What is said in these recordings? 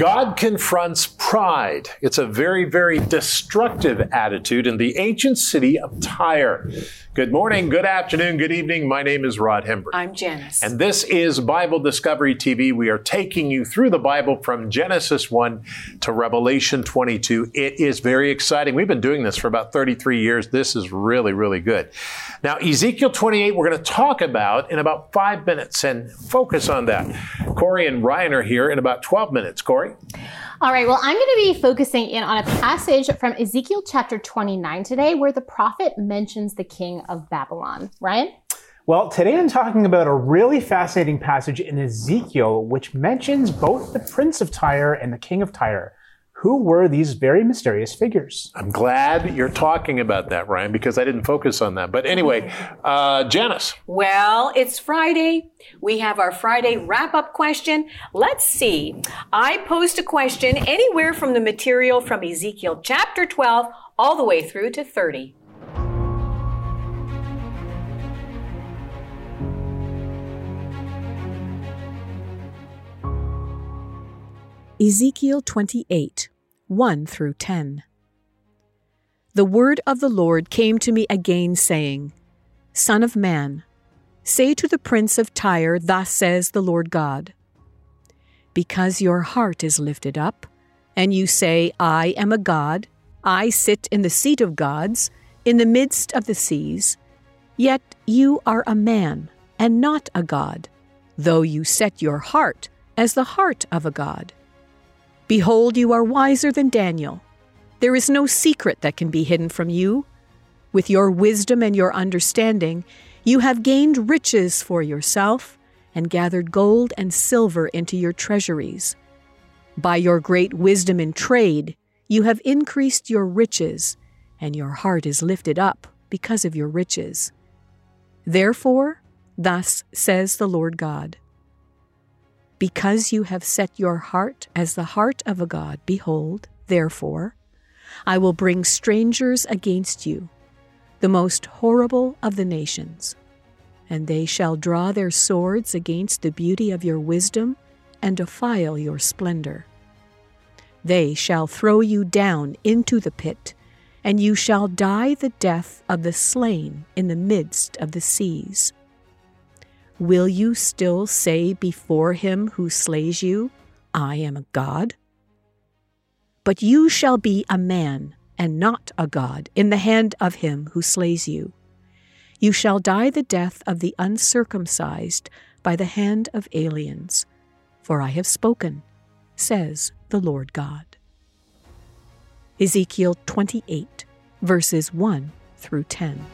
God confronts pride. It's a very, very destructive attitude in the ancient city of Tyre. Good morning, good afternoon, good evening. My name is Rod Hembree. I'm Janice. And this is Bible Discovery TV. We are taking you through the Bible from Genesis 1 to Revelation 22. It is very exciting. We've been doing this for about 33 years. This is really, really good. Now, Ezekiel 28, we're going to talk about in about five minutes and focus on that. Corey and Ryan are here in about 12 minutes. Corey? All right, well, I'm going to be focusing in on a passage from Ezekiel chapter 29 today where the prophet mentions the king of Babylon. Ryan? Well, today I'm talking about a really fascinating passage in Ezekiel which mentions both the prince of Tyre and the king of Tyre. Who were these very mysterious figures? I'm glad you're talking about that, Ryan, because I didn't focus on that. But anyway, uh, Janice. Well, it's Friday. We have our Friday wrap up question. Let's see. I posed a question anywhere from the material from Ezekiel chapter 12 all the way through to 30. Ezekiel 28 1 through 10. The word of the Lord came to me again, saying, Son of man, say to the prince of Tyre, Thus says the Lord God, Because your heart is lifted up, and you say, I am a God, I sit in the seat of gods, in the midst of the seas, yet you are a man, and not a God, though you set your heart as the heart of a God. Behold, you are wiser than Daniel. There is no secret that can be hidden from you. With your wisdom and your understanding, you have gained riches for yourself and gathered gold and silver into your treasuries. By your great wisdom in trade, you have increased your riches, and your heart is lifted up because of your riches. Therefore, thus says the Lord God because you have set your heart as the heart of a God, behold, therefore, I will bring strangers against you, the most horrible of the nations, and they shall draw their swords against the beauty of your wisdom and defile your splendor. They shall throw you down into the pit, and you shall die the death of the slain in the midst of the seas. Will you still say before him who slays you, I am a God? But you shall be a man, and not a God, in the hand of him who slays you. You shall die the death of the uncircumcised by the hand of aliens. For I have spoken, says the Lord God. Ezekiel 28, verses 1 through 10.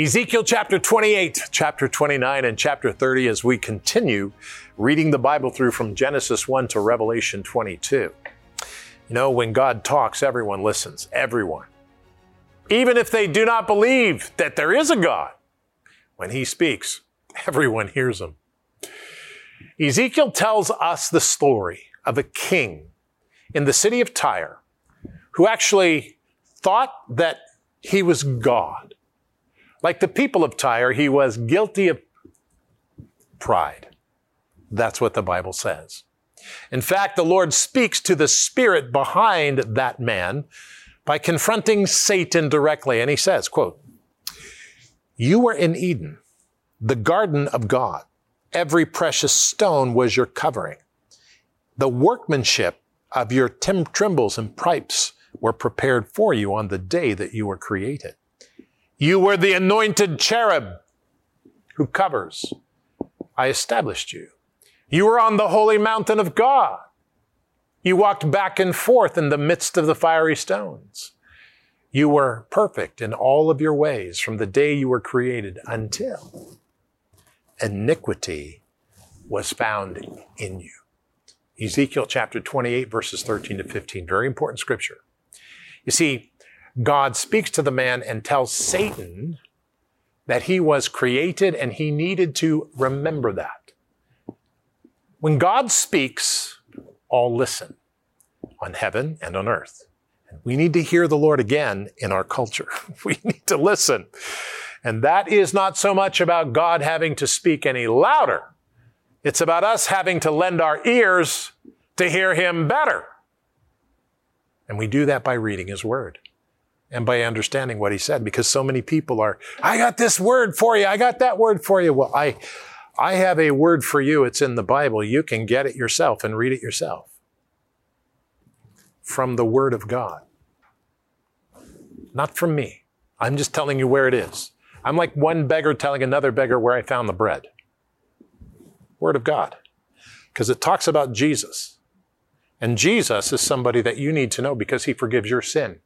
Ezekiel chapter 28, chapter 29, and chapter 30 as we continue reading the Bible through from Genesis 1 to Revelation 22. You know, when God talks, everyone listens. Everyone. Even if they do not believe that there is a God, when He speaks, everyone hears Him. Ezekiel tells us the story of a king in the city of Tyre who actually thought that he was God like the people of Tyre, he was guilty of pride. That's what the Bible says. In fact, the Lord speaks to the spirit behind that man by confronting Satan directly. And he says, quote, You were in Eden, the garden of God. Every precious stone was your covering. The workmanship of your tim- timbrels and pipes were prepared for you on the day that you were created. You were the anointed cherub who covers. I established you. You were on the holy mountain of God. You walked back and forth in the midst of the fiery stones. You were perfect in all of your ways from the day you were created until iniquity was found in you. Ezekiel chapter 28, verses 13 to 15. Very important scripture. You see, God speaks to the man and tells Satan that he was created and he needed to remember that. When God speaks, all listen on heaven and on earth. We need to hear the Lord again in our culture. We need to listen. And that is not so much about God having to speak any louder, It's about us having to lend our ears to hear him better. And we do that by reading his word and by understanding what he said because so many people are, I got this word for you. I got that word for you. Well, I, I have a word for you. It's in the Bible. You can get it yourself and read it yourself from the word of God. Not from me. I'm just telling you where it is. I'm like one beggar telling another beggar where I found the bread. Word of God. Because it talks about Jesus. And Jesus is somebody that you need to know because he forgives your sin.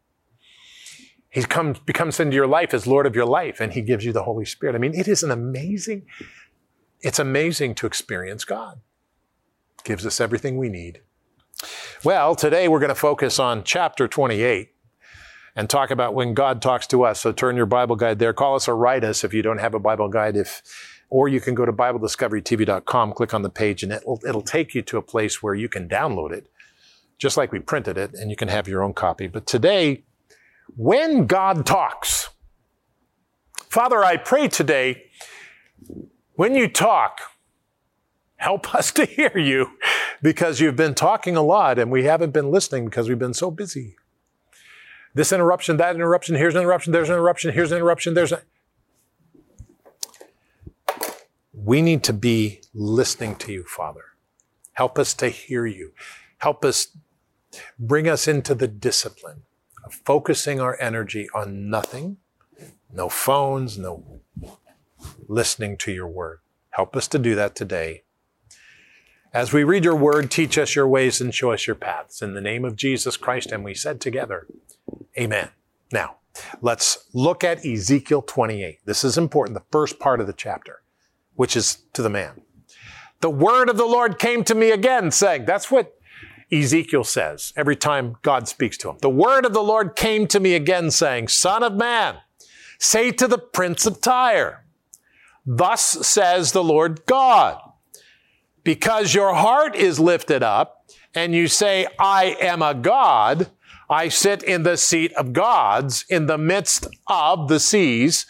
He comes, becomes into your life as Lord of your life and he gives you the Holy Spirit. I mean, it is an amazing, it's amazing to experience God. Gives us everything we need. Well, today we're going to focus on chapter 28 and talk about when God talks to us. So turn your Bible guide there. Call us or write us if you don't have a Bible guide. If, or you can go to BibleDiscoveryTV.com, click on the page, and it'll, it'll take you to a place where you can download it, just like we printed it, and you can have your own copy. But today, when God talks, Father, I pray today, when you talk, help us to hear you because you've been talking a lot and we haven't been listening because we've been so busy this interruption, that interruption, here's an interruption, there's an interruption, here's an interruption, there's a. We need to be listening to you, Father. Help us to hear you. Help us bring us into the discipline focusing our energy on nothing, no phones, no listening to your word. Help us to do that today. As we read your word, teach us your ways and show us your paths. In the name of Jesus Christ, and we said together, Amen. Now, let's look at Ezekiel 28. This is important, the first part of the chapter, which is to the man. The word of the Lord came to me again, saying, that's what Ezekiel says every time God speaks to him. The word of the Lord came to me again, saying, Son of man, say to the prince of Tyre, Thus says the Lord God, because your heart is lifted up, and you say, I am a God, I sit in the seat of gods in the midst of the seas,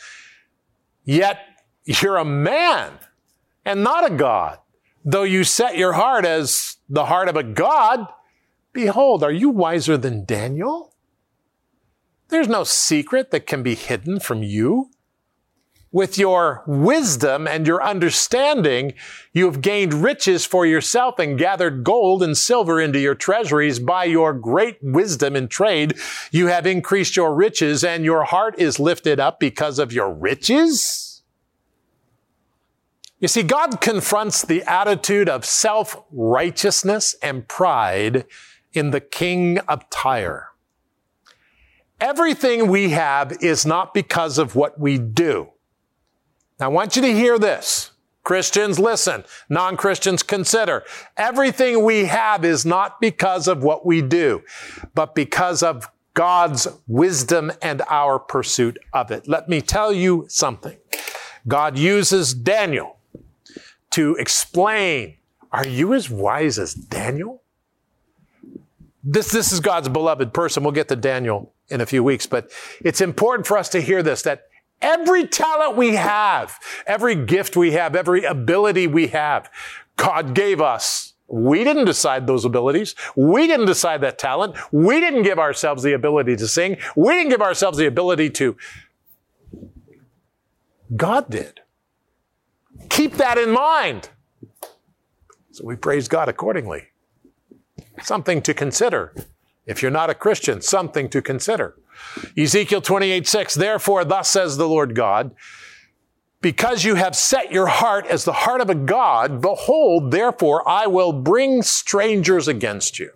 yet you're a man and not a God. Though you set your heart as the heart of a God, behold, are you wiser than Daniel? There's no secret that can be hidden from you. With your wisdom and your understanding, you have gained riches for yourself and gathered gold and silver into your treasuries. By your great wisdom in trade, you have increased your riches and your heart is lifted up because of your riches. You see, God confronts the attitude of self-righteousness and pride in the king of Tyre. Everything we have is not because of what we do. Now, I want you to hear this. Christians, listen. Non-Christians, consider. Everything we have is not because of what we do, but because of God's wisdom and our pursuit of it. Let me tell you something. God uses Daniel to explain, are you as wise as Daniel? This, this is God's beloved person. We'll get to Daniel in a few weeks, but it's important for us to hear this, that Every talent we have, every gift we have, every ability we have, God gave us. We didn't decide those abilities. We didn't decide that talent. We didn't give ourselves the ability to sing. We didn't give ourselves the ability to. God did. Keep that in mind. So we praise God accordingly. Something to consider. If you're not a Christian, something to consider. Ezekiel 28 6, therefore, thus says the Lord God, because you have set your heart as the heart of a God, behold, therefore, I will bring strangers against you,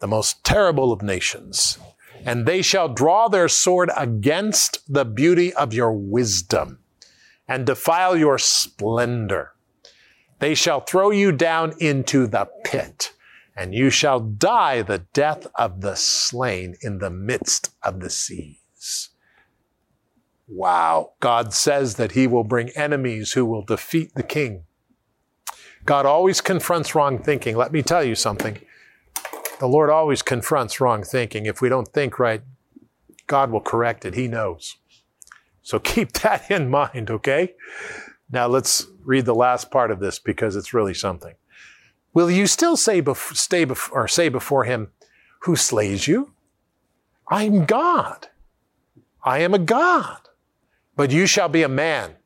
the most terrible of nations, and they shall draw their sword against the beauty of your wisdom and defile your splendor. They shall throw you down into the pit and you shall die the death of the slain in the midst of the seas. Wow. God says that he will bring enemies who will defeat the king. God always confronts wrong thinking. Let me tell you something. The Lord always confronts wrong thinking. If we don't think right, God will correct it. He knows. So keep that in mind, okay? Now let's read the last part of this because it's really something. Will you still say bef- stay bef- or say before him, who slays you? I'm God. I am a God. But you shall be a man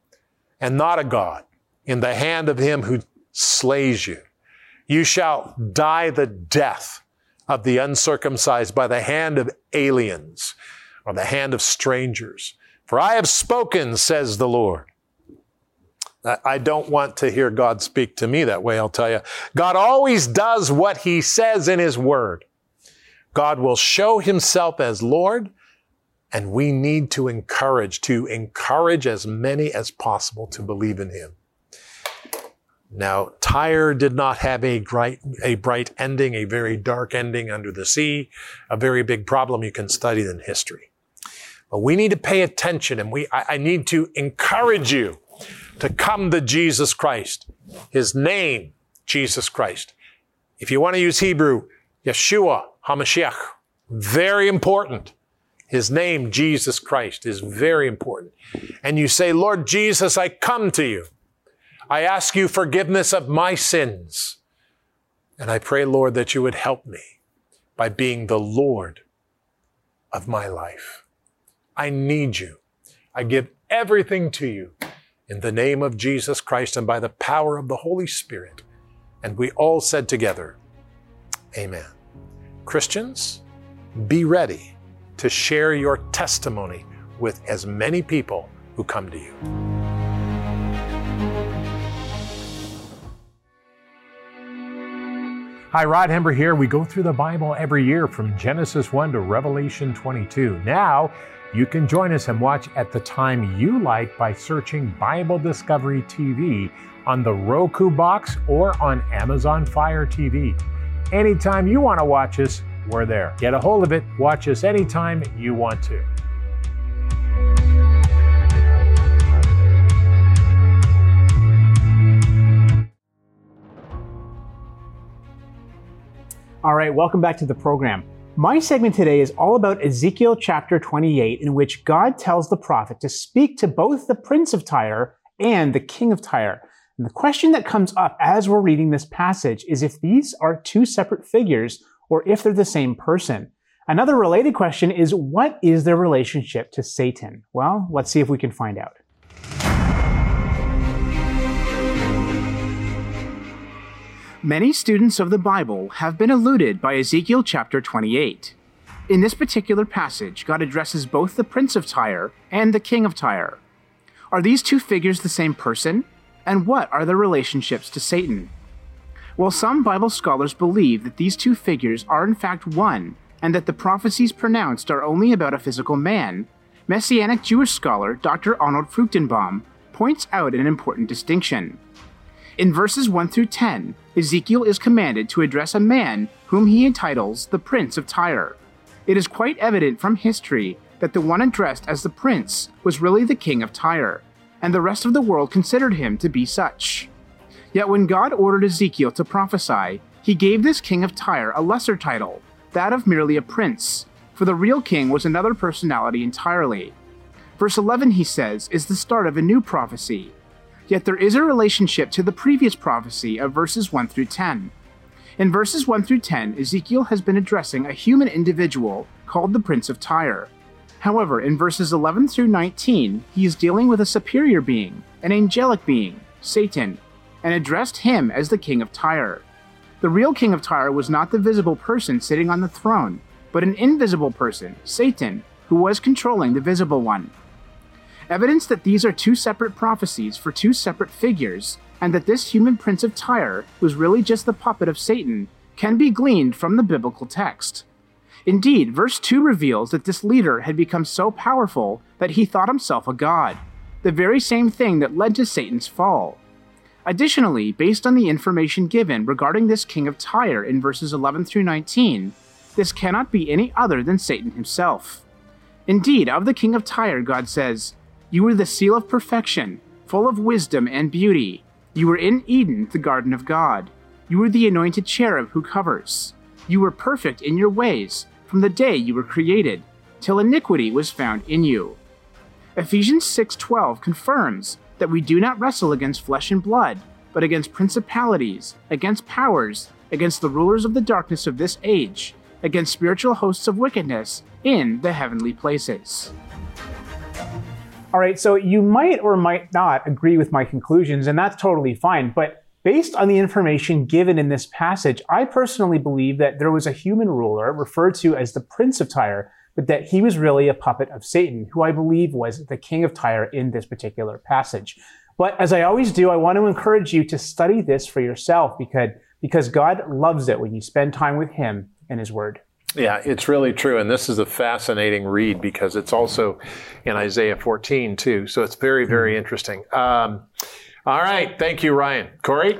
and not a God in the hand of him who slays you. You shall die the death of the uncircumcised by the hand of aliens or the hand of strangers. For I have spoken, says the Lord. I don't want to hear God speak to me that way, I'll tell you. God always does what he says in his word. God will show himself as Lord, and we need to encourage, to encourage as many as possible to believe in him. Now, Tyre did not have a bright, a bright ending, a very dark ending under the sea, a very big problem you can study in history. But we need to pay attention and we, I, I need to encourage you to come to Jesus Christ. His name, Jesus Christ. If you want to use Hebrew, Yeshua HaMashiach. Very important. His name, Jesus Christ, is very important. And you say, Lord Jesus, I come to you. I ask you forgiveness of my sins. And I pray, Lord, that you would help me by being the Lord of my life. I need you. I give everything to you in the name of Jesus Christ and by the power of the Holy Spirit. And we all said together, Amen. Christians, be ready to share your testimony with as many people who come to you. Hi, Rod Hembree here. We go through the Bible every year from Genesis 1 to Revelation 22. Now, you can join us and watch at the time you like by searching Bible Discovery TV on the Roku box or on Amazon Fire TV. Anytime you want to watch us, we're there. Get a hold of it. Watch us anytime you want to. All right, welcome back to the program. My segment today is all about Ezekiel chapter 28, in which God tells the prophet to speak to both the prince of Tyre and the king of Tyre. And the question that comes up as we're reading this passage is if these are two separate figures or if they're the same person. Another related question is what is their relationship to Satan? Well, let's see if we can find out. Many students of the Bible have been eluded by Ezekiel chapter 28. In this particular passage, God addresses both the prince of Tyre and the king of Tyre. Are these two figures the same person? And what are their relationships to Satan? While some Bible scholars believe that these two figures are in fact one, and that the prophecies pronounced are only about a physical man, Messianic Jewish scholar Dr. Arnold Fruchtenbaum points out an important distinction. In verses 1 through 10, Ezekiel is commanded to address a man whom he entitles the Prince of Tyre. It is quite evident from history that the one addressed as the prince was really the king of Tyre, and the rest of the world considered him to be such. Yet when God ordered Ezekiel to prophesy, he gave this king of Tyre a lesser title, that of merely a prince, for the real king was another personality entirely. Verse 11, he says, is the start of a new prophecy, Yet there is a relationship to the previous prophecy of verses 1 through 10. In verses 1 through 10, Ezekiel has been addressing a human individual called the Prince of Tyre. However, in verses 11 through 19, he is dealing with a superior being, an angelic being, Satan, and addressed him as the King of Tyre. The real King of Tyre was not the visible person sitting on the throne, but an invisible person, Satan, who was controlling the visible one. Evidence that these are two separate prophecies for two separate figures, and that this human prince of Tyre was really just the puppet of Satan, can be gleaned from the biblical text. Indeed, verse 2 reveals that this leader had become so powerful that he thought himself a god, the very same thing that led to Satan's fall. Additionally, based on the information given regarding this king of Tyre in verses 11 through 19, this cannot be any other than Satan himself. Indeed, of the king of Tyre, God says, you were the seal of perfection, full of wisdom and beauty. You were in Eden, the garden of God. You were the anointed cherub who covers. You were perfect in your ways from the day you were created, till iniquity was found in you. Ephesians 6:12 confirms that we do not wrestle against flesh and blood, but against principalities, against powers, against the rulers of the darkness of this age, against spiritual hosts of wickedness in the heavenly places. All right, so you might or might not agree with my conclusions, and that's totally fine. But based on the information given in this passage, I personally believe that there was a human ruler referred to as the Prince of Tyre, but that he was really a puppet of Satan, who I believe was the king of Tyre in this particular passage. But as I always do, I want to encourage you to study this for yourself because, because God loves it when you spend time with him and his word. Yeah, it's really true. And this is a fascinating read because it's also in Isaiah 14 too. So it's very, very mm-hmm. interesting. Um, all right. Thank you, Ryan. Corey?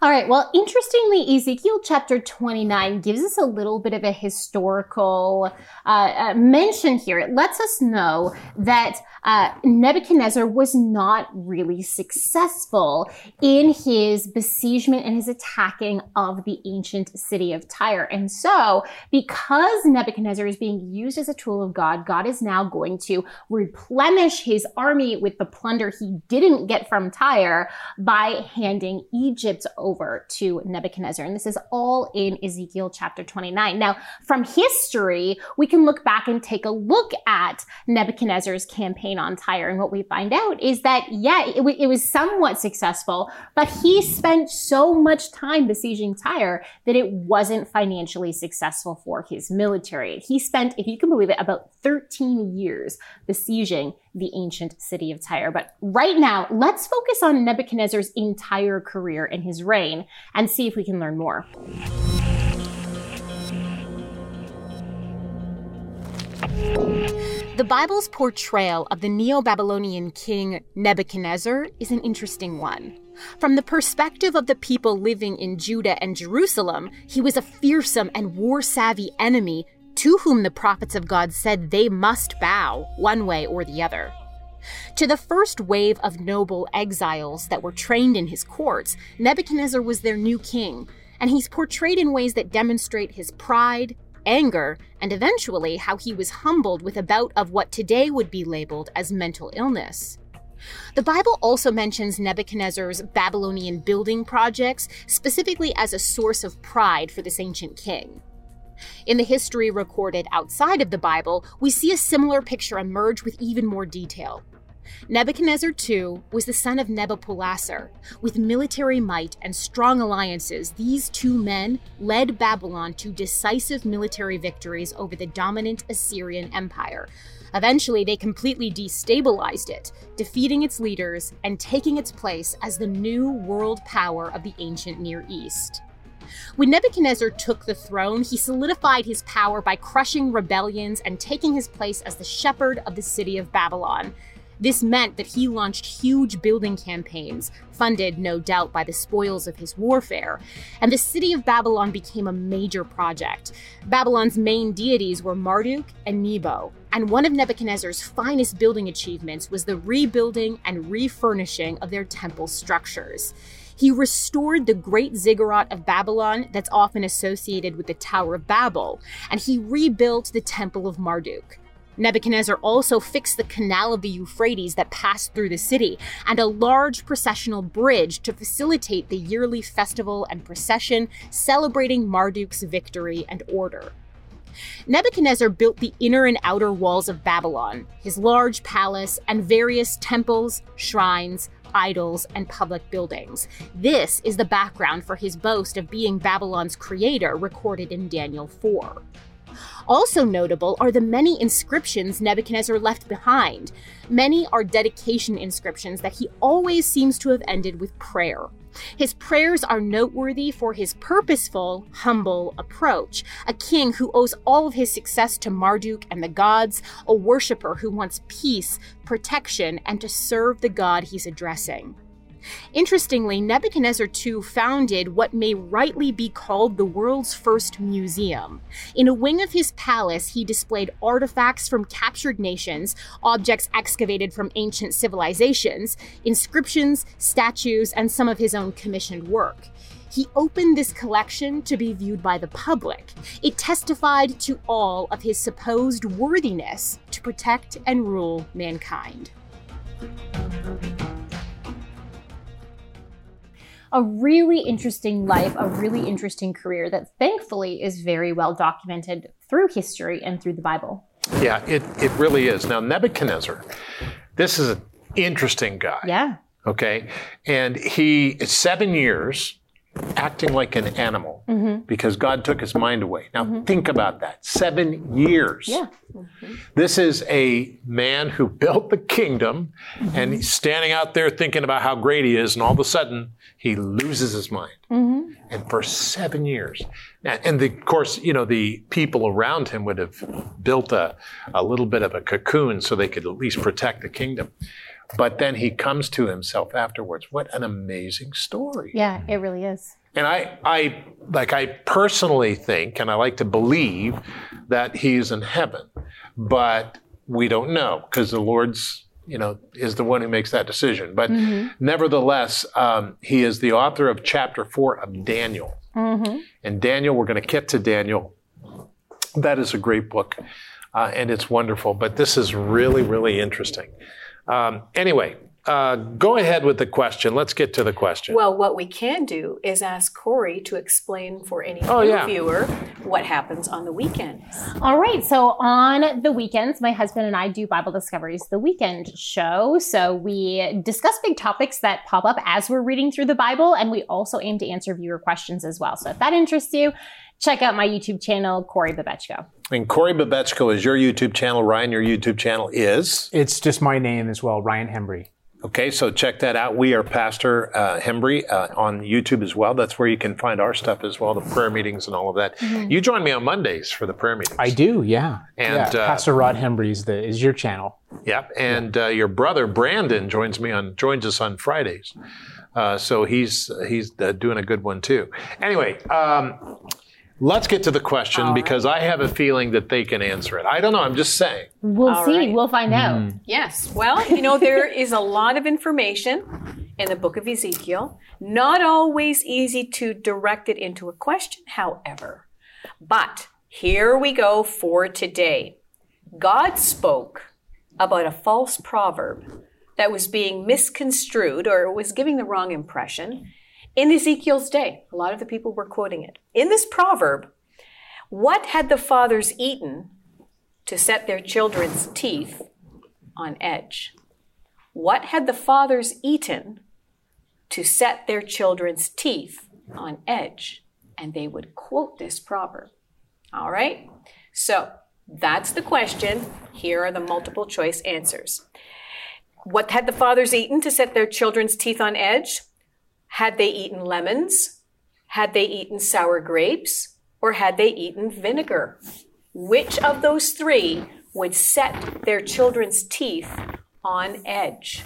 All right. Well, interestingly, Ezekiel chapter 29 gives us a little bit of a historical uh, uh, mention here. It lets us know that uh, Nebuchadnezzar was not really successful in his besiegement and his attacking of the ancient city of Tyre. And so, because Nebuchadnezzar is being used as a tool of God, God is now going to replenish his army with the plunder he didn't get from Tyre by handing Egypt over over to Nebuchadnezzar. And this is all in Ezekiel chapter 29. Now, from history, we can look back and take a look at Nebuchadnezzar's campaign on Tyre. And what we find out is that, yeah, it, w- it was somewhat successful, but he spent so much time besieging Tyre that it wasn't financially successful for his military. He spent, if you can believe it, about 13 years besieging the ancient city of Tyre. But right now, let's focus on Nebuchadnezzar's entire career and his reign and see if we can learn more. The Bible's portrayal of the Neo Babylonian king Nebuchadnezzar is an interesting one. From the perspective of the people living in Judah and Jerusalem, he was a fearsome and war savvy enemy to whom the prophets of God said they must bow, one way or the other. To the first wave of noble exiles that were trained in his courts, Nebuchadnezzar was their new king, and he's portrayed in ways that demonstrate his pride, anger, and eventually how he was humbled with a bout of what today would be labeled as mental illness. The Bible also mentions Nebuchadnezzar's Babylonian building projects specifically as a source of pride for this ancient king. In the history recorded outside of the Bible, we see a similar picture emerge with even more detail. Nebuchadnezzar II was the son of Nabopolassar. With military might and strong alliances, these two men led Babylon to decisive military victories over the dominant Assyrian Empire. Eventually, they completely destabilized it, defeating its leaders and taking its place as the new world power of the ancient Near East. When Nebuchadnezzar took the throne, he solidified his power by crushing rebellions and taking his place as the shepherd of the city of Babylon. This meant that he launched huge building campaigns, funded no doubt by the spoils of his warfare, and the city of Babylon became a major project. Babylon's main deities were Marduk and Nebo, and one of Nebuchadnezzar's finest building achievements was the rebuilding and refurnishing of their temple structures. He restored the great ziggurat of Babylon that's often associated with the Tower of Babel, and he rebuilt the Temple of Marduk. Nebuchadnezzar also fixed the canal of the Euphrates that passed through the city and a large processional bridge to facilitate the yearly festival and procession celebrating Marduk's victory and order. Nebuchadnezzar built the inner and outer walls of Babylon, his large palace, and various temples, shrines, idols, and public buildings. This is the background for his boast of being Babylon's creator, recorded in Daniel 4. Also notable are the many inscriptions Nebuchadnezzar left behind. Many are dedication inscriptions that he always seems to have ended with prayer. His prayers are noteworthy for his purposeful, humble approach. A king who owes all of his success to Marduk and the gods, a worshiper who wants peace, protection, and to serve the god he's addressing. Interestingly, Nebuchadnezzar II founded what may rightly be called the world's first museum. In a wing of his palace, he displayed artifacts from captured nations, objects excavated from ancient civilizations, inscriptions, statues, and some of his own commissioned work. He opened this collection to be viewed by the public. It testified to all of his supposed worthiness to protect and rule mankind. A really interesting life, a really interesting career that thankfully is very well documented through history and through the Bible. Yeah, it, it really is. Now, Nebuchadnezzar, this is an interesting guy. Yeah. Okay. And he, seven years, acting like an animal Mm-hmm. because God took his mind away. Now, think about that. Seven years. Yeah. This is a man who built the kingdom Mm-hmm. and he's standing out there thinking about how great he is, and all of a sudden he loses his mind. Mm-hmm. And for seven years. And and the, of course, you know, the people around him would have built a, a little bit of a cocoon so they could at least protect the kingdom. But then he comes to himself afterwards. What an amazing story. Yeah, it really is. And I, I, like, I personally think, and I like to believe that he's in heaven, but we don't know because the Lord's, you know, is the one who makes that decision. But nevertheless, um, he is the author of chapter four of Daniel. And Daniel, we're going to get to Daniel. That is a great book, uh, and it's wonderful. But this is really, really interesting. Um, anyway, uh, go ahead with the question. Let's get to the question. Well, what we can do is ask Corey to explain for any Oh, new yeah. viewer what happens on the weekends. All right. So on the weekends, my husband and I do Bible Discoveries, the weekend show. So we discuss big topics that pop up as we're reading through the Bible, and we also aim to answer viewer questions as well. So if that interests you, check out my YouTube channel, Corey Babechko. And Corey Babechko is your YouTube channel. Ryan, your YouTube channel is. It's just my name as well, Ryan Hembree. Okay, so check that out. We are Pastor uh, Hembree uh, on YouTube as well. That's where you can find our stuff as well, the prayer meetings and all of that. You join me on Mondays for the prayer meetings. I do, yeah. And, yeah, uh, Pastor Rod Hembree is, the, is your channel. Yep. And uh, your brother Brandon joins me on joins us on Fridays. Uh, so he's he's uh, doing a good one too. Anyway, um, let's get to the question because I have a feeling that they can answer it. I don't know. I'm just saying. We'll All see. right. We'll find out. Hmm. Yes. Well, you know, there is a lot of information in the book of Ezekiel. Not always easy to direct it into a question, however. But here we go for today. God spoke about a false proverb that was being misconstrued or was giving the wrong impression in Ezekiel's day. A lot of the people were quoting it. In this proverb, what had the fathers eaten to set their children's teeth on edge? What had the fathers eaten to set their children's teeth on edge? And they would quote this proverb. All right? So that's the question. Here are the multiple choice answers. What had the fathers eaten to set their children's teeth on edge? Had they eaten lemons? Had they eaten sour grapes? Or had they eaten vinegar? Which of those three would set their children's teeth on edge?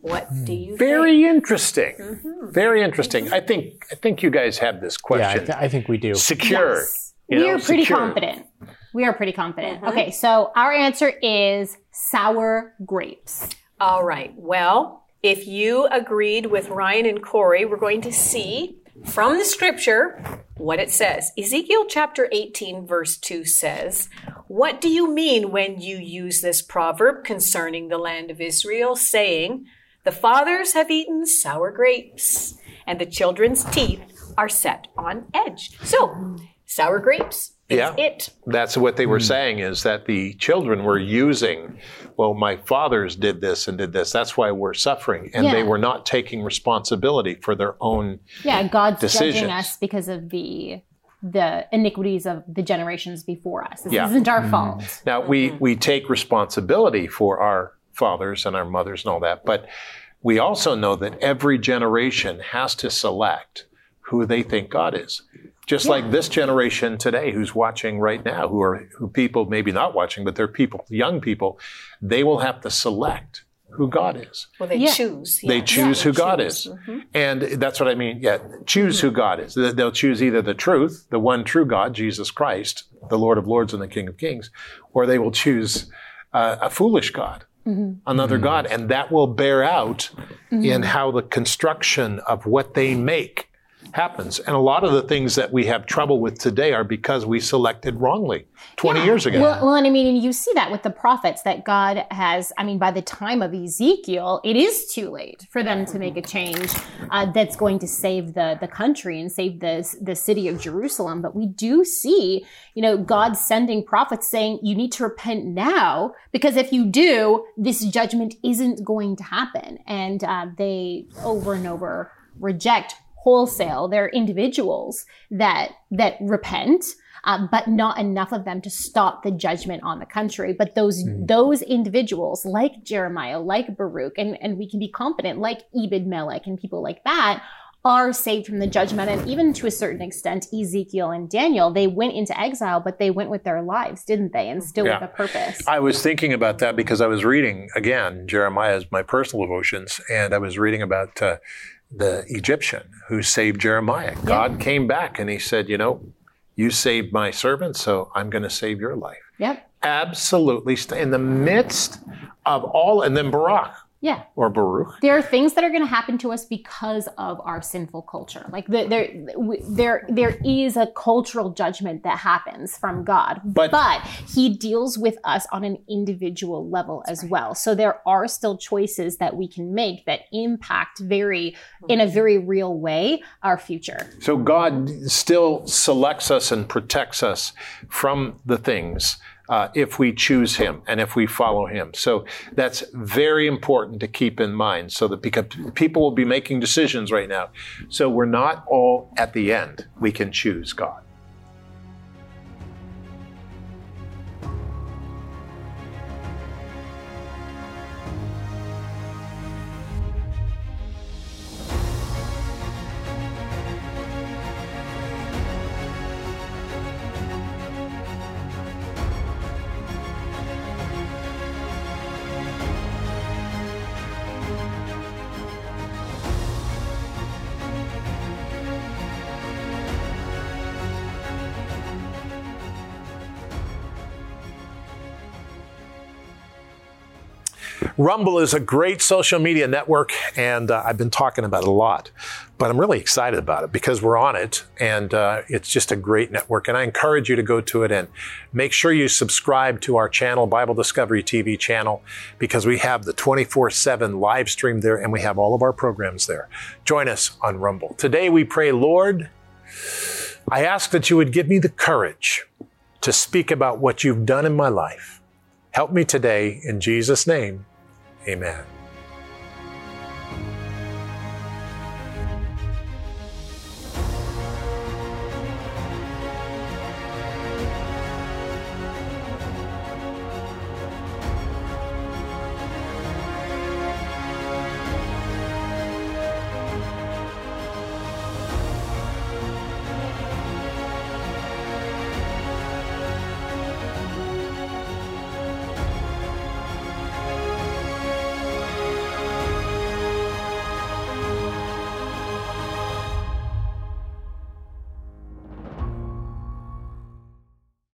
What do you think? Very interesting. Mm-hmm. Very interesting. I think I think you guys have this Yeah, I, question th- I think we do. Secure. Yes. you we know, are pretty secured. confident. We are pretty confident. Mm-hmm. Okay, so our answer is sour grapes. All right. Well, if you agreed with Ryan and Corey, we're going to see from the scripture what it says. Ezekiel chapter 18, verse 2 says, What do you mean when you use this proverb concerning the land of Israel, saying, The fathers have eaten sour grapes, and the children's teeth are set on edge? So, sour grapes Yeah. it. That's what they were hmm. saying is that the children were using, well, my fathers did this and did this. That's why we're suffering. And they were not taking responsibility for their own. Yeah, God's Decisions. judging us because of the the iniquities of the generations before us. This Yeah. isn't our hmm. fault. Now, we, mm-hmm. we take responsibility for our fathers and our mothers and all that, but we also know that every generation has to select who they think God is. Just like this generation today who's watching right now, who are who people maybe not watching, but they're people, young people, they will have to select who God is. Well, they Yeah. choose. They choose Yeah, who they God choose. is. And that's what I mean. Yeah, choose who God is. They- They'll choose either the truth, the one true God, Jesus Christ, the Lord of Lords and the King of Kings, or they will choose uh, a foolish God, another Mm-hmm. God. And that will bear out in how the construction of what they make happens. And a lot of the things that we have trouble with today are because we selected wrongly 20 Yeah. years ago. Well, well, and I mean, and you see that with the prophets that God has. I mean, by the time of Ezekiel, it is too late for them to make a change uh, that's going to save the the country and save the the city of Jerusalem. But we do see, you know, God sending prophets saying, "You need to repent now, because if you do, this judgment isn't going to happen." And uh, they over and over reject wholesale. They're individuals that that repent uh, but not enough of them to stop the judgment on the country. But those those individuals, like Jeremiah, like Baruch, and, and we can be confident, like Ebed Melech and people like that, are saved from the judgment. And even to a certain extent, Ezekiel and Daniel, they went into exile, but they went with their lives, didn't they? And still Yeah. with a purpose. I was thinking about that because I was reading again Jeremiah's my personal devotions, and I was reading about uh, the Egyptian who saved Jeremiah. God came back and he said, "You know, you saved my servant, so I'm going to save your life." Yep. Absolutely, st- in the midst of all, and then Barak Yeah. or Baruch. there are things that are going to happen to us because of our sinful culture. Like the, there, there, there is a cultural judgment that happens from God, But- but, He deals with us on an individual level as well. So there are still choices that we can make that impact very, in a very real way, our future. So God still selects us and protects us from the things uh, if we choose Him and if we follow Him. So that's very important to keep in mind. So that because people will be making decisions right now, so we're not all at the end. We can choose God. Rumble is a great social media network, and uh, I've been talking about it a lot. But I'm really excited about it because we're on it, and uh, it's just a great network. And I encourage you to go to it and make sure you subscribe to our channel, Bible Discovery TV channel, because we have the 24 7 live stream there, and we have all of our programs there. Join us on Rumble. Today we pray, Lord, I ask that you would give me the courage to speak about what you've done in my life. Help me today in Jesus' name. Amen.